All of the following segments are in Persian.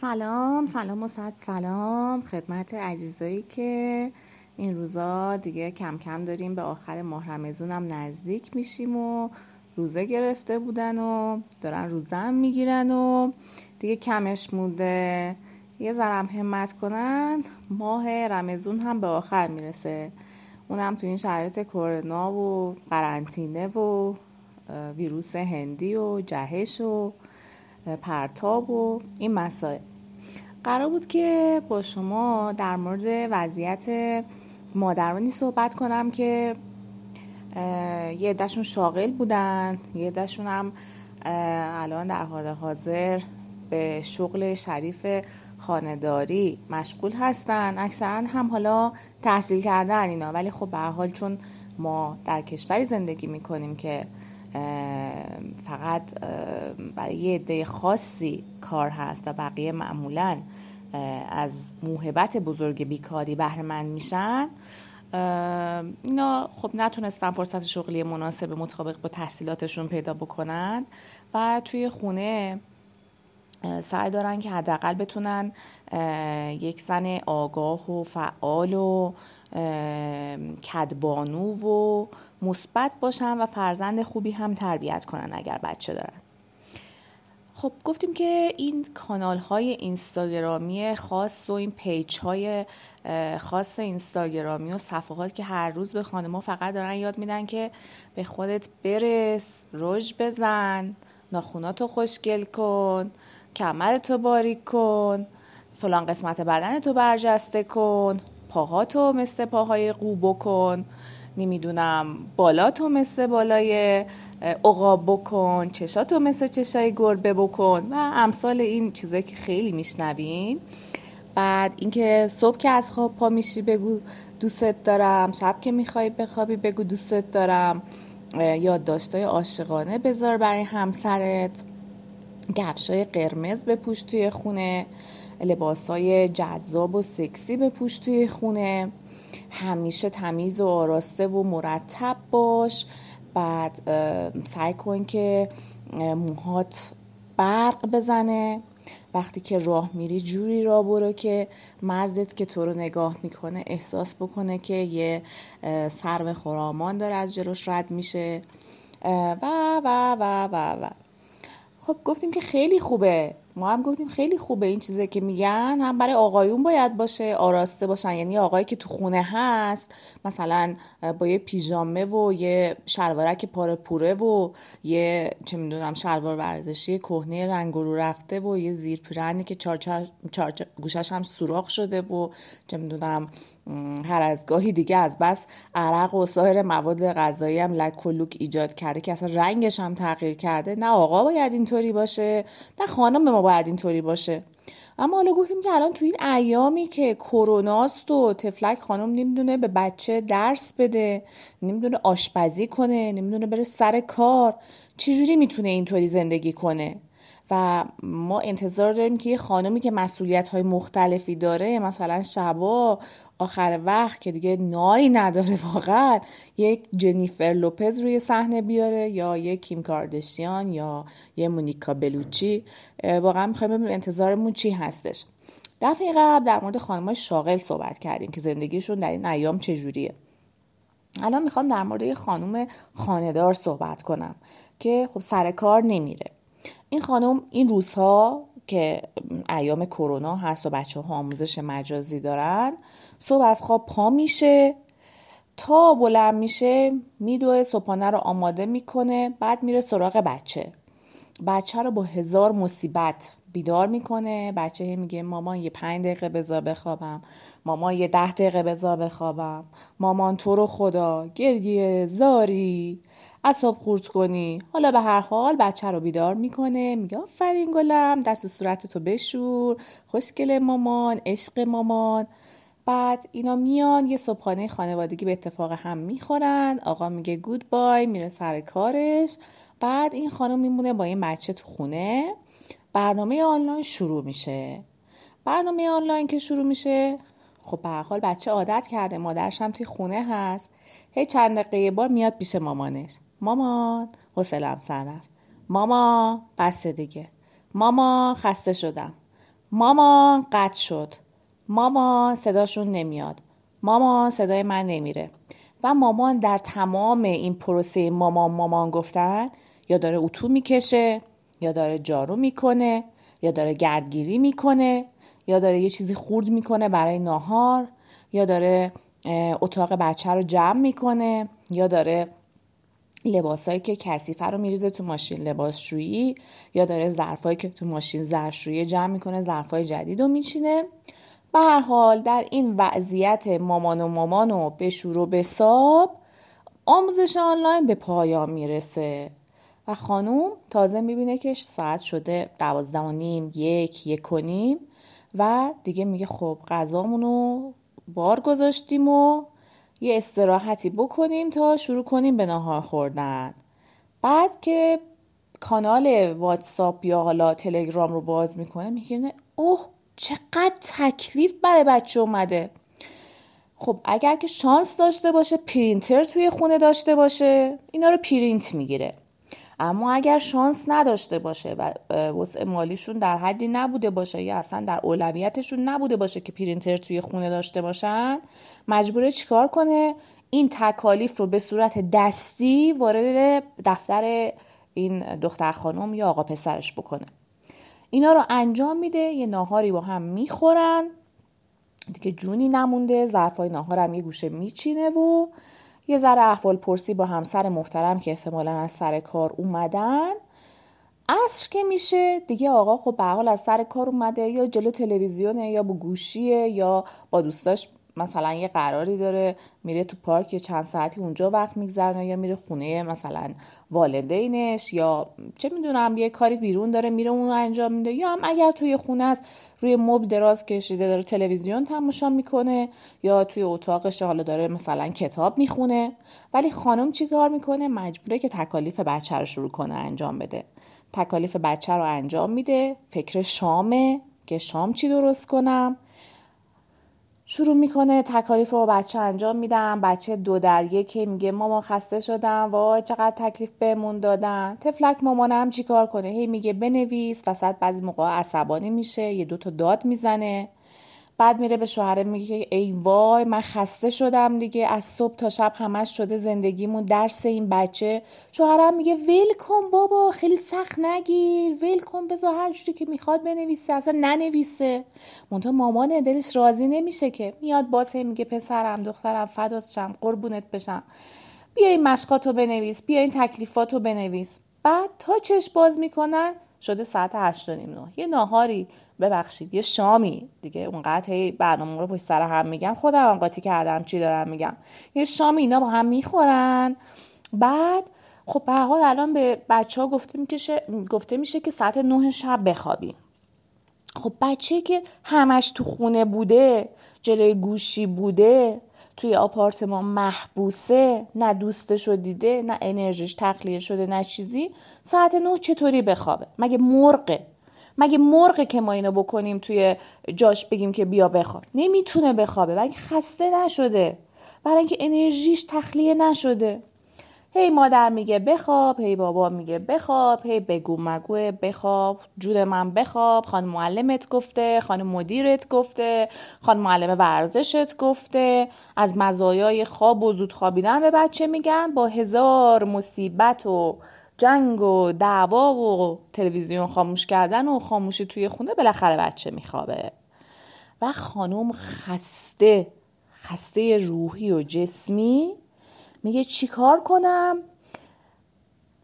سلام سلام و صد سلام خدمت عزیزایی که این روزا دیگه کم کم داریم به آخر ماه هم نزدیک میشیم و روزه گرفته بودن و دارن روزه هم می‌گیرن و دیگه کمش موده یه ذرم همت کنن ماه رمزون هم به آخر می‌رسه. اونم تو این شرایط کرونا و قرنطینه و ویروس هندی و جهش و پرتاب و این مسائل. قرار بود که با شما در مورد وضعیت مادرانی صحبت کنم که یه عدهشون شاغل بودن یه عدهشون هم الان در حال حاضر به شغل شریف خانداری مشغول هستن. اکثرا هم حالا تحصیل کردن اینا. ولی خب به حال چون ما در کشوری زندگی می‌کنیم که فقط برای یه عده خاصی کار هست و بقیه معمولا از موهبت بزرگ بیکاری بهره مند میشن اینا خب نتونستن فرصت شغلی مناسب مطابق با تحصیلاتشون پیدا بکنن و توی خونه سعی دارن که حداقل بتونن یک زن آگاه و فعال و کدبانو و مثبت باشن و فرزند خوبی هم تربیت کنن اگر بچه دارن. خب گفتیم که این کانال های اینستاگرامی خاص و این page های خاص اینستاگرامی و صفحات که هر روز به خانما فقط دارن یاد میدن که به خودت برس رژ بزن ناخوناتو خوشگل کن کمرتو باریک کن فلان قسمت بدنتو برجسته کن پاهاتو مثل پاهای قو کن. نمی‌دونم بالاتو مثل بالای عقاب بکن چشاتو مثل چشای گربه بکن. و امثال این چیزایی که خیلی میشنویم. بعد اینکه صبح که از خواب پا میشی بگو دوستت دارم. شب که می‌خوای بخوابی بگو دوستت دارم. یادداشتای عاشقانه بذار برای همسرت. گفشای قرمز بپوش توی خونه. لباسای جذاب و سکسی بپوش توی خونه. همیشه تمیز و آراسته و مرتب باش. بعد سعی کن که موهات برق بزنه. وقتی که راه میری جوری را برو که مردت که تو رو نگاه می‌کنه احساس بکنه که یه سرو خرامان داره از جلوش رد میشه. و و و و و. خب گفتیم که خیلی خوبه. ما هم گفتیم خیلی خوبه این چیزه که میگن هم برای آقایون باید باشه آراسته باشن. یعنی آقایی که تو خونه هست مثلا با یه پیژامه و یه شلوارک پاره پوره و یه چه می‌دونم شلوار ورزشی کهنه رنگ رو رفته و یه زیر پیرنی که چار چار گوشش هم سوراخ شده و چه می‌دونم هر از گاهی دیگه از بس عرق و سایر مواد غذایی هم لک و لوک ایجاد کرده که اصلا رنگش هم تغییر کرده. نه آقا باید اینطوری باشه نه خانم ما باید اینطوری باشه. اما حالا گفتیم که الان تو این ایامی که کروناست و تفلک خانم نمی‌دونه به بچه درس بده نمی‌دونه آشپزی کنه نمی‌دونه بره سر کار چجوری می‌تونه اینطوری زندگی کنه؟ و ما انتظار داریم که یه خانمی که مسئولیت های مختلفی داره مثلا شبا آخر وقت که دیگه نایی نداره واقعا یک جنیفر لوپز روی صحنه بیاره یا یک کیم کاردشیان یا یه مونیکا بلوچی. واقعا می‌خوایم ببینیم انتظارمون چی هستش. دفعه قبل در مورد خانمای شاغل صحبت کردیم که زندگیشون در این ایام چجوریه. الان می‌خوام در مورد یه خانم خاندار صحبت کنم که خب سر کار نمیره. این خانم این روزها که ایام کرونا هست و بچه ها آموزش مجازی دارن صبح از خواب پا میشه تا بلند میشه میدوه صبحانه رو آماده می‌کنه بعد میره سراغ بچه. بچه رو با هزار مصیبت بیدار می‌کنه. بچه میگه مامان یه پنج دقیقه بذار بخوابم. مامان یه ده دقیقه بذار بخوابم. مامان تو رو خدا گریه زاری. اصاب خورد کنی. حالا به هر حال بچه رو بیدار می‌کنه. میگه آفرین گلم دست صورت تو بشور. خوشگل مامان عشق مامان. بعد اینا میان یه صبحانه خانوادگی به اتفاق هم می‌خورن. آقا میگه گود بای. میره سر کارش. بعد این خانم میمونه با این بچه تو خونه. برنامه آنلاین شروع میشه. برنامه آنلاین که شروع میشه خب به حال بچه عادت کرده مادرش هم توی خونه هست. هی چند دقیقه بار میاد پیش مامانش. مامان حوصلم سر رفت. ماما بسته دیگه. ماما خسته شدم. مامان قطع شد. مامان صداشون نمیاد. مامان صدای من نمیره. و مامان در تمام این پروسه مامان مامان گفتن یا داره اتو می‌کشه. یا داره جارو می‌کنه یا داره گردگیری می‌کنه یا داره یه چیزی خورد می‌کنه برای ناهار یا داره اتاق بچه رو جمع می‌کنه یا داره لباسایی که کثیفه رو میریزه تو ماشین لباسشویی یا داره ظرفایی که تو ماشین ظرفشویی جمع می‌کنه ظرفای جدید رو میچینه. به هر حال در این وضعیت مامان و مامان و بشور و بساب آموزش آنلاین به پایان می‌رسه. و خانوم تازه می‌بینه که ساعت شده دوازده و نیم یک یک و نیم و دیگه میگه خب غذامونو بار گذاشتیم و یه استراحتی بکنیم تا شروع کنیم به ناهار خوردن. بعد که کانال واتساپ یا حالا تلگرام رو باز می‌کنه میگه اوه چقدر تکلیف برای بچه اومده. خب اگر که شانس داشته باشه پرینتر توی خونه داشته باشه اینا رو پرینت می‌گیره. اما اگر شانس نداشته باشه و وسع مالیشون در حدی نبوده باشه یا اصلا در اولویتشون نبوده باشه که پرینتر توی خونه داشته باشن مجبوره چیکار کنه؟ این تکالیف رو به صورت دستی وارد دفتر این دختر خانم یا آقا پسرش بکنه. اینا رو انجام میده یه ناهاری با هم می‌خورن. دیگه جونی نمونده ظرفای ناهارم یه گوشه میچینه و یه ذره احوال پرسی با همسر محترم که احتمالا از سر کار اومدن. عصر که میشه دیگه آقا خب به حال از سر کار اومده یا جلو تلویزیونه یا با گوشیه یا با دوستاش مثلا یه قراری داره میره تو پارک یه چند ساعتی اونجا وقت میگذرنه یا میره خونه مثلا والدینش یا چه می‌دونم یه کاری بیرون داره میره اونو انجام میده. یا هم اگر توی خونه است روی مبل دراز کشیده داره تلویزیون تماشا می‌کنه یا توی اتاقش حالا داره مثلا کتاب می‌خونه. ولی خانم چی کار می‌کنه؟ مجبوره که تکالیف بچه رو شروع کنه انجام بده. تکالیف بچه رو انجام میده فکر شامه که شام چی درست کنم؟ شروع می‌کنه تکالیف رو بچه انجام میدم بچه دو در یکی میگه مامان خسته شدم. وای چقدر تکلیف بهمون دادن. تفلک مامانم چیکار کنه؟ هی میگه بنویس. وسط بعضی موقع عصبانی میشه یه دوتا داد می‌زنه. بعد میره به شوهره میگه ای وای من خسته شدم دیگه. از صبح تا شب همش شده زندگیمون درس این بچه. شوهرم میگه ول کن بابا خیلی سخت نگیر. ول کن بذار هر جوری که می‌خواد بنویسه اصلا ننویسه. منتها مامان دلش راضی نمیشه که. میاد باز میگه پسرم دخترم فدات شم قربونت بشم. بیا این مشقاتو بنویس بیا این تکلیفاتو بنویس. بعد تا چش باز می‌کنن شده ساعت هشت و نیم یه ناهاری ببخشید یه شامی. دیگه اونقدر هی برنامه رو پشت سر هم میگم. خودم هم قاطی کردم چی دارم میگم. یه شامی اینا با هم می‌خورن. بعد خب به حال الان به بچه ها گفته میشه گفته میشه که ساعت نه شب بخوابی. خب بچه که همش تو خونه بوده جلوی گوشی بوده توی آپارتمان محبوسه نه دوستشو دیده نه انرژیش تخلیه شده نه چیزی. ساعت نه چطوری بخوابه؟ مگه مرغه؟ مگه مرغه که ما اینو بکنیم توی جاش بگیم که بیا بخواب؟ نمی‌تونه بخوابه. برای خسته نشده. برای اینکه انرژیش تخلیه نشده. هی مادر میگه بخواب هی بابا میگه بخواب هی بگو مگوه بخواب جون من بخواب خانم معلمت گفته خانم مدیرت گفته خانم معلم ورزشت گفته. از مزایای خواب و زود خوابیدن به بچه میگن با هزار مصیبت و جنگ و دعوا و تلویزیون خاموش کردن و خاموشی توی خونه بالاخره بچه میخوابه. و خانم خسته خسته روحی و جسمی میگه چیکار کنم؟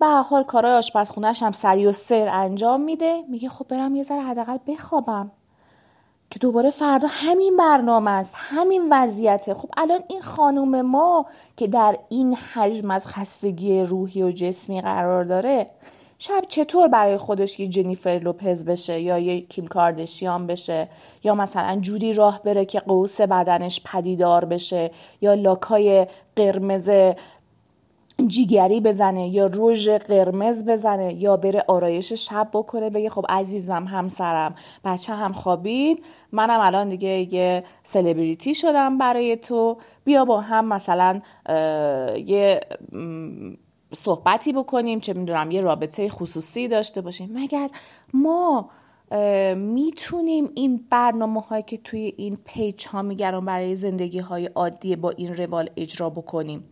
به حال کارهای آشپزخونهش هم سری و سر انجام میده. میگه خب برم یه ذره حداقل بخوابم که دوباره فردا همین برنامه است همین وضعیته. خب الان این خانم ما که در این حجم از خستگی روحی و جسمی قرار داره شب چطور برای خودش یه جنیفر لوپز بشه یا یه کیم کاردشیان بشه یا مثلا جوری راه بره که قوس بدنش پدیدار بشه یا لاکای قرمز جیگری بزنه یا روژ قرمز بزنه یا بره آرایش شب بکنه بگه خب عزیزم همسرم بچه هم خوابید منم الان دیگه یه سلبریتی شدم برای تو بیا با هم مثلا یه صحبتی بکنیم چه می‌دونم یه رابطه خصوصی داشته باشیم. مگر ما می‌تونیم این برنامه هایی که توی این پیج ها میگرم برای زندگی های عادی با این روال اجرا بکنیم؟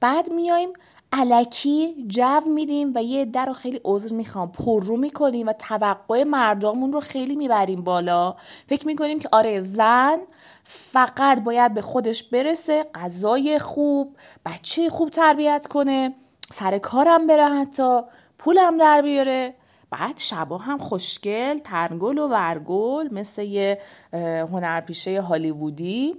بعد میایم علکی جو میدیم و یه در رو خیلی عذر می‌خوام پررو می‌کنیم و توقع مردمون رو خیلی می‌بریم بالا. فکر می‌کنیم که آره زن فقط باید به خودش برسه غذای خوب بچه خوب تربیت کنه. سر کارم بره حتی پولم در بیاره. بعد شبا هم خوشگل ترگل و ورگل مثل یه هنرپیشه هالیوودی.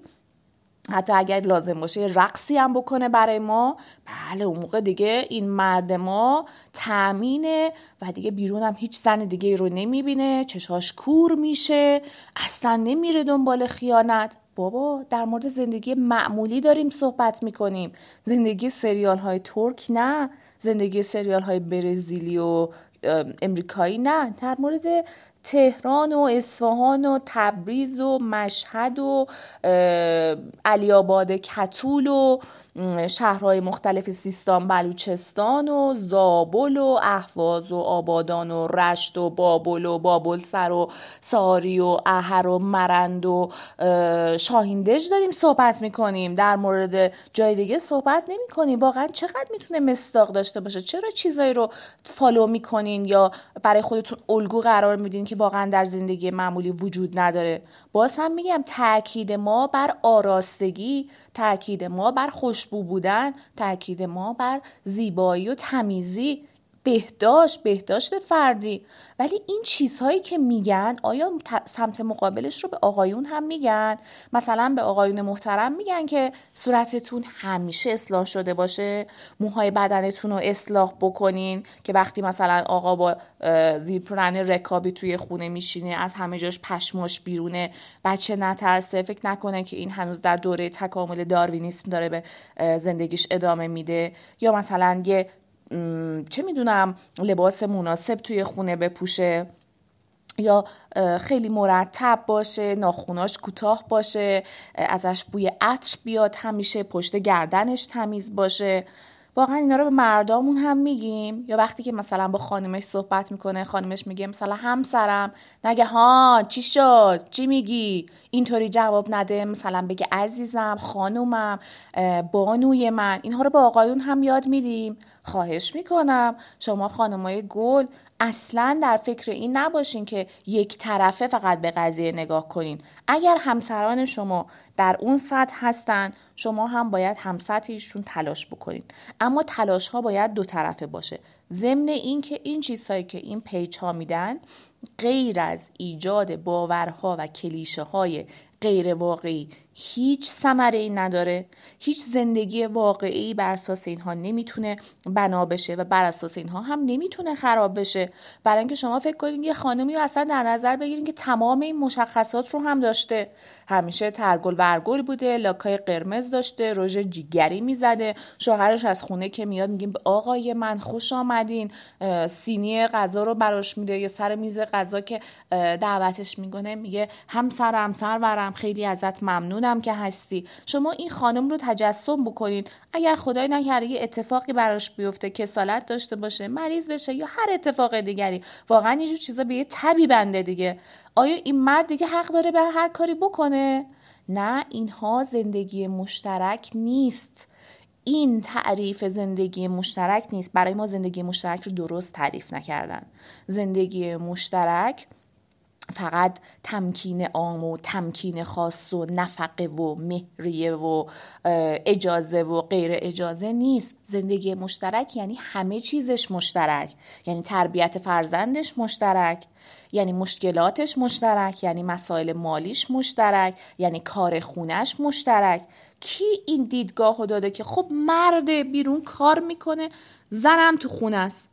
حتی اگر لازم باشه رقصی هم بکنه برای ما. بله اون موقع دیگه این مرد ما تامینه و دیگه بیرون هم هیچ زن دیگه رو نمی‌بینه. چشاش کور میشه. اصلا نمیره دنبال خیانت. بابا در مورد زندگی معمولی داریم صحبت می‌کنیم. زندگی سریال های ترک نه. زندگی سریال های برزیلی و امریکایی نه. در مورد تهران و اصفهان و تبریز و مشهد و علی آباد کتول و شهرهای مختلف سیستان بلوچستان و زابل و اهواز و آبادان و رشت و بابل و بابل سر و ساری و اهر و مرند و شاهیندج داریم صحبت می‌کنیم. در مورد جای دیگه صحبت نمی کنیم واقعا چقدر می‌تونه مستاق داشته باشه؟ چرا چیزایی رو فالو می‌کنین یا برای خودتون الگو قرار میدین که واقعا در زندگی معمولی وجود نداره؟ باز هم میگم تاکید ما بر آراستگی تاکید ما بر خوشبو بودن تاکید ما بر زیبایی و تمیزی بهداشت بهداشت فردی. ولی این چیزهایی که میگن آیا سمت مقابلش رو به آقایون هم میگن؟ مثلا به آقایون محترم میگن که صورتتون همیشه اصلاح شده باشه موهای بدنتون رو اصلاح بکنین که وقتی مثلا آقا با زیرپرن رکابی توی خونه میشینه از همه جاش پشماش بیرونه بچه نترسه فکر نکنه که این هنوز در دوره تکامل داروینیسم داره به زندگیش ادامه میده. یا مثلا یه چه می‌دونم لباس مناسب توی خونه بپوشه یا خیلی مرتب باشه ناخوناش کوتاه باشه ازش بوی عطر بیاد همیشه پشت گردنش تمیز باشه. واقعا اینا رو به مردامون هم میگیم. یا وقتی که مثلا با خانمش صحبت می‌کنه خانمش میگه مثلا همسرم. نگه ها چی شد؟ چی میگی؟ اینطوری جواب نده. مثلا بگه عزیزم خانومم بانوی من. اینها رو به آقایون هم یاد میدیم. خواهش می‌کنم. شما خانمای گل اصلا در فکر این نباشین که یک طرفه فقط به قضیه نگاه کنین. اگر همسران شما در اون سطح هستن شما هم باید هم ایشون تلاش بکنین. اما تلاش ها باید دو طرفه باشه. ضمن این که این چیزهایی که این پیج ها میدن غیر از ایجاد باورها و کلیشه های غیر واقعی هیچ ثمره ای نداره. هیچ زندگی واقعی بر اساس اینها نمی‌تونه بنا بشه و بر اساس اینها هم نمی‌تونه خراب بشه. برای اینکه شما فکر کنید یه خانمی رو اصلا در نظر بگیرین که تمام این مشخصات رو هم داشته. همیشه ترگل ورگل بوده لاکای قرمز داشته رژ جیگری می‌زده. شوهرش از خونه که میاد میگیم آقای من خوش آمدین سینی غذا رو براش میده. یا سر میز غذا که دعوتش می‌کنه میگه همسر همسر ورم خیلی ازت که هستی. شما این خانم رو تجسم بکنین. اگر خدای نکرده یه اتفاقی براش بیفته کسالت داشته باشه مریض بشه یا هر اتفاق دیگری واقعا اینجور چیزا به یه تبی بنده دیگه. آیا این مرد دیگه حق داره به هر کاری بکنه؟ نه اینها زندگی مشترک نیست. این تعریف زندگی مشترک نیست. برای ما زندگی مشترک رو درست تعریف نکردن. زندگی مشترک فقط تمکین عام و تمکین خاص و نفقه و مهریه و اجازه و غیر اجازه نیست. زندگی مشترک یعنی همه چیزش مشترک. یعنی تربیت فرزندش مشترک یعنی مشکلاتش مشترک یعنی مسائل مالیش مشترک یعنی کار خونش مشترک. کی این دیدگاه داده که خب مرد بیرون کار می‌کنه زنم تو خونه است؟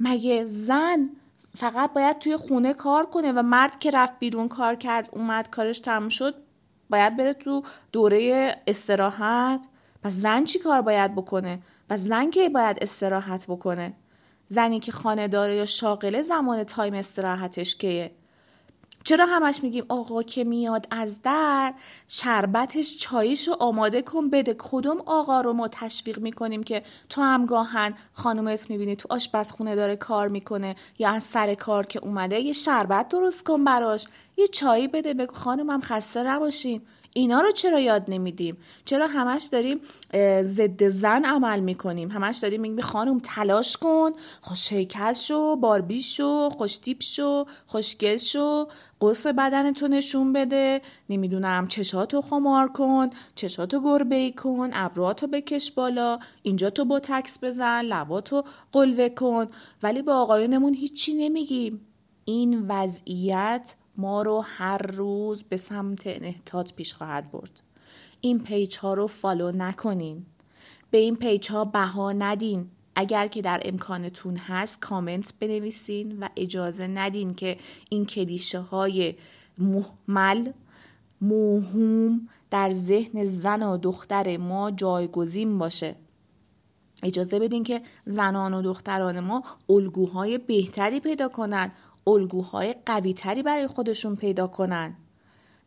مگه زن فقط باید توی خونه کار کنه و مرد که رفت بیرون کار کرد اومد کارش تموم شد باید بره تو دوره استراحت. پس زن چی کار باید بکنه؟ و زن که باید استراحت بکنه؟ زنی که خانه داره یا شاغله زمان تایم استراحتش کیه؟ چرا همش میگیم آقا که میاد از در؟ شربتش چاییشو آماده کن بده. کدوم آقا رو ما تشویق می‌کنیم که تو هم گاهن خانومت می‌بینی تو آشپزخونه داره کار می‌کنه یا از سر کار که اومده یه شربت درست کن براش. یه چایی بده. بگو خانومم خسته نباشین. اینا رو چرا یاد نمیدیم؟ چرا همش داریم ضد زن عمل می‌کنیم؟ همش داریم میگیم خانم تلاش کن خوش شو باربی شو خوش تیپ شو خوشگل شو قص بدن تو نشون بده. نمی‌دونم چشاتو خمار کن چشاتو گربه ای کن ابرواتو بکش بالا اینجا تو با تکس بزن لباتو قلوه کن. ولی به آقایونمون هیچی نمیگیم. این وضعیت ما رو هر روز به سمت انحطاط پیش خواهد برد. این پیج ها رو فالو نکنین. به این پیج ها بها ندین. اگر که در امکانتون هست کامنت بنویسین و اجازه ندین که این کلیشه های مهمل موهوم در ذهن زن و دختر ما جایگزین باشه. اجازه بدین که زنان و دختران ما الگوهای بهتری پیدا کنند الگوهای قویتری برای خودشون پیدا کنن.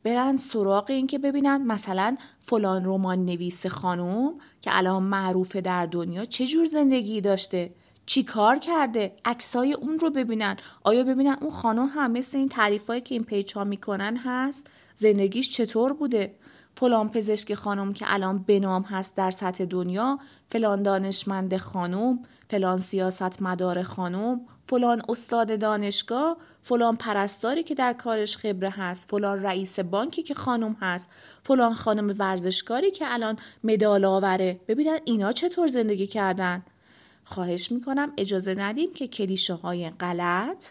برن سراغ این که ببینن مثلا فلان رمان نویس خانوم که الان معروفه در دنیا چه جور زندگی داشته چی کار کرده عکسای اون رو ببینن. آیا ببینن اون خانم هم مثل این تعریفایی که این پیچ می‌کنن هست؟ زندگیش چطور بوده؟ فلان پزشک خانم که الان بنام هست در سطح دنیا فلان دانشمند خانم فلان سیاست مدار خانم فلان استاد دانشگاه فلان پرستاری که در کارش خبره هست فلان رئیس بانکی که خانم هست فلان خانم ورزشکاری که الان مدال آوره. ببینن اینا چطور زندگی کردن؟ خواهش می‌کنم اجازه ندیم که کلیشه های غلط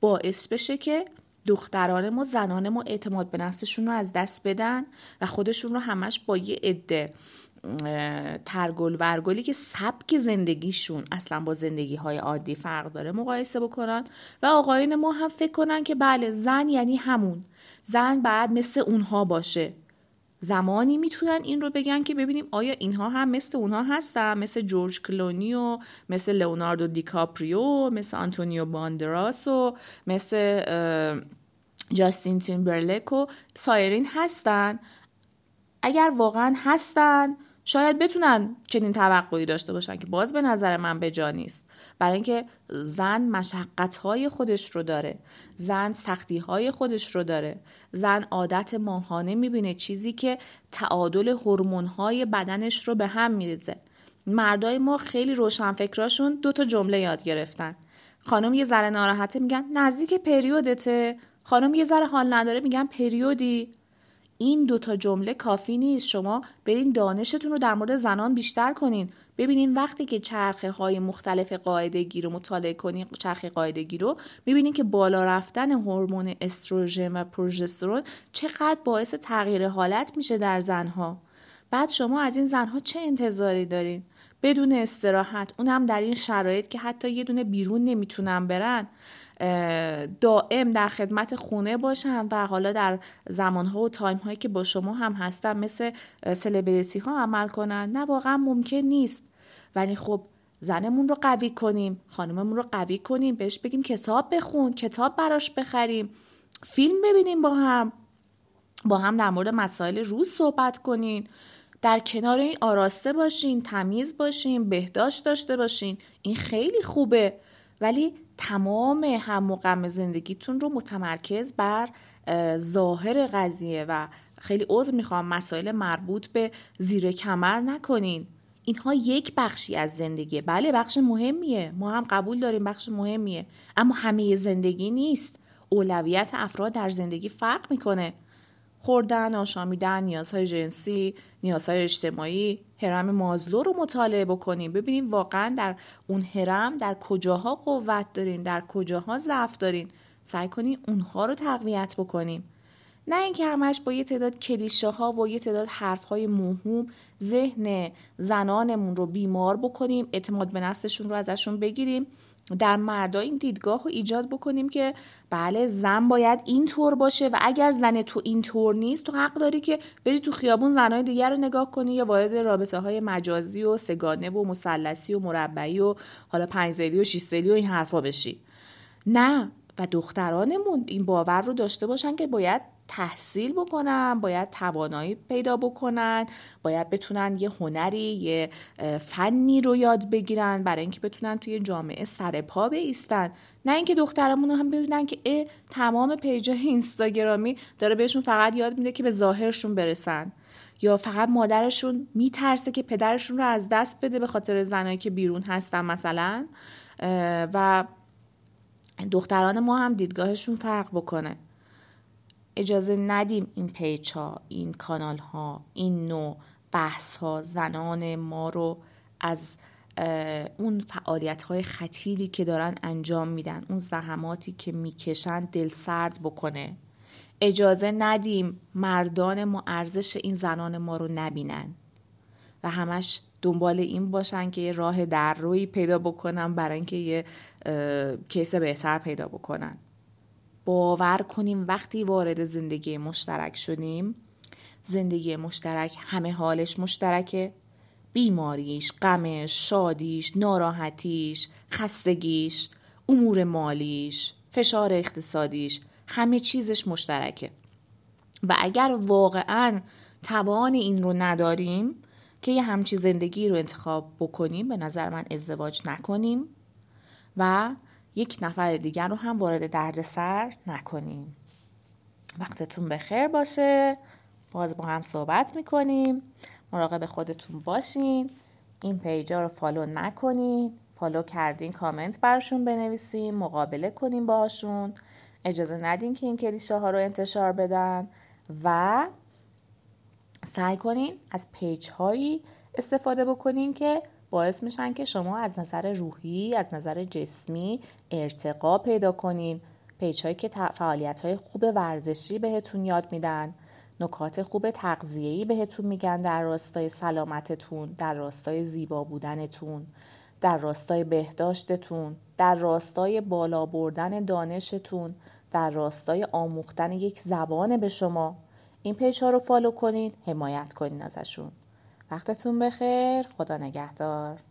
باعث بشه که دختران ما زنان ما اعتماد به نفسشون رو از دست بدن و خودشون رو همش با یه عده ترگل ورگلی که سبک زندگیشون اصلا با زندگی های عادی فرق داره مقایسه بکنن و آقایون ما هم فکر کنن که بله زن یعنی همون. زن باید مثل اونها باشه. زمانی می‌تونن این رو بگن که ببینیم آیا اینها هم مثل اونها هستن؟ مثل جورج کلونی و مثل لئوناردو دیکاپریو مثل آنتونیو باندراس و مثل جاستین تیمبرلک و سایرین هستن. اگر واقعا هستن شاید بتونن چنین توقعی داشته باشن که باز به نظر من به جا نیست. برای اینکه زن مشقت های خودش رو داره زن سختی های خودش رو داره زن عادت ماهانه می‌بینه چیزی که تعادل هورمون های بدنش رو به هم میریزه. مردای ما خیلی روشن فکراشون دو تا جمله یاد گرفتن. خانم یه ذره ناراحته میگن نزدیک پریودته. خانم یه ذره حال نداره میگن پریودی. این دوتا جمله کافی نیست. شما برین دانشتون رو در مورد زنان بیشتر کنین. ببینین وقتی که چرخه های مختلف قاعدگی رو مطالعه کنین چرخه قاعدگی رو ببینین که بالا رفتن هورمون استروژن و پروژسترون چقدر باعث تغییر حالت میشه در زنها. بعد شما از این زنها چه انتظاری دارین؟ بدون استراحت. اونم در این شرایط که حتی یه دونه بیرون نمی‌تونن برن دائم در خدمت خونه باشن و حالا در زمانها و تایم هایی که با شما هم هستن مثل سلبریتی ها عمل کنن. نه واقعا ممکن نیست. ولی خب زنمون رو قوی کنیم خانممون رو قوی کنیم بهش بگیم کتاب بخون کتاب براش بخریم فیلم ببینیم با هم با هم در مورد مسائل روز صحبت کنین. در کنار این آراسته باشین تمیز باشین بهداشت داشته باشین. این خیلی خوبه. ولی تمام هم و غم زندگیتون رو متمرکز بر ظاهر قضیه و خیلی عذر می‌خوام مسائل مربوط به زیر کمر نکنین. اینها یک بخشی از زندگیه. بله بخش مهمیه. ما هم قبول داریم بخش مهمیه. اما همه زندگی نیست. اولویت افراد در زندگی فرق می‌کنه. خوردن، آشامیدن، نیازهای جنسی، نیازهای اجتماعی، هرم مازلو رو مطالعه بکنیم ببینیم واقعا در اون هرم در کجاها قوت دارین در کجاها ضعف دارین. سعی کنیم اونها رو تقویت بکنیم. نه اینکه همش با یه تعداد کلیشه ها و یه تعداد حرف های موهوم ذهن زنانمون رو بیمار بکنیم اعتماد به نفسشون رو ازشون بگیریم. در مردا این دیدگاه رو ایجاد بکنیم که بله زن باید این طور باشه و اگر زن تو این طور نیست تو حق داری که بری تو خیابون زنهای دیگر رو نگاه کنی یا وارد رابطه های مجازی و سگانه و مثلثی و مربعی و حالا پنج و شیش و این حرفا بشی. نه. و دخترانمون این باور رو داشته باشن که باید تحصیل بکنن باید توانایی پیدا بکنن باید بتونن یه هنری یه فنی رو یاد بگیرن برای اینکه بتونن توی جامعه سر پا بیستن. نه اینکه دخترمون هم ببینن که اه تمام پیجای اینستاگرامی داره بهشون فقط یاد میده که به ظاهرشون برسن. یا فقط مادرشون میترسه که پدرشون رو از دست بده به خاطر زنایی که بیرون هستن مثلا. و دختران ما هم دیدگاهشون فرق بکنه. اجازه ندیم این پیچ ها این کانال ها این نوع بحث ها زنان ما رو از اون فعالیت های خطیری که دارن انجام میدن اون زحماتی که می‌کشن دل سرد بکنه. اجازه ندیم مردان ما ارزش این زنان ما رو نبینن. و همش دنبال این باشن که یه راه در روی پیدا بکنن برای اینکه یه کیس بهتر پیدا بکنن. باور کنیم وقتی وارد زندگی مشترک شدیم زندگی مشترک همه حالش مشترکه. بیماریش، غمش، شادیش، ناراحتیش، خستگیش، امور مالیش، فشار اقتصادیش همه چیزش مشترکه. و اگر واقعا توان این رو نداریم که یه همچی زندگی رو انتخاب بکنیم به نظر من ازدواج نکنیم و یک نفر دیگر رو هم وارد دردسر نکنیم. وقتتون بخیر باشه. باز با هم صحبت می‌کنیم. مراقب خودتون باشین. این پیجا رو فالو نکنین. فالو کردین کامنت برشون بنویسین مقابله کنین باشون اجازه ندین که این کلیشه ها رو انتشار بدن و سعی کنین از پیج هایی استفاده بکنین که باعث میشن که شما از نظر روحی از نظر جسمی ارتقا پیدا کنین. پیچ هایی که فعالیت های خوب ورزشی بهتون یاد میدن. نکات خوب تغذیه‌ای بهتون میگن در راستای سلامتتون در راستای زیبا بودنتون در راستای بهداشتتون در راستای بالا بردن دانشتون در راستای آموختن یک زبان به شما. این پیچ ها رو فالو کنین حمایت کنین ازشون. وقتتون بخیر. خدا نگهدار.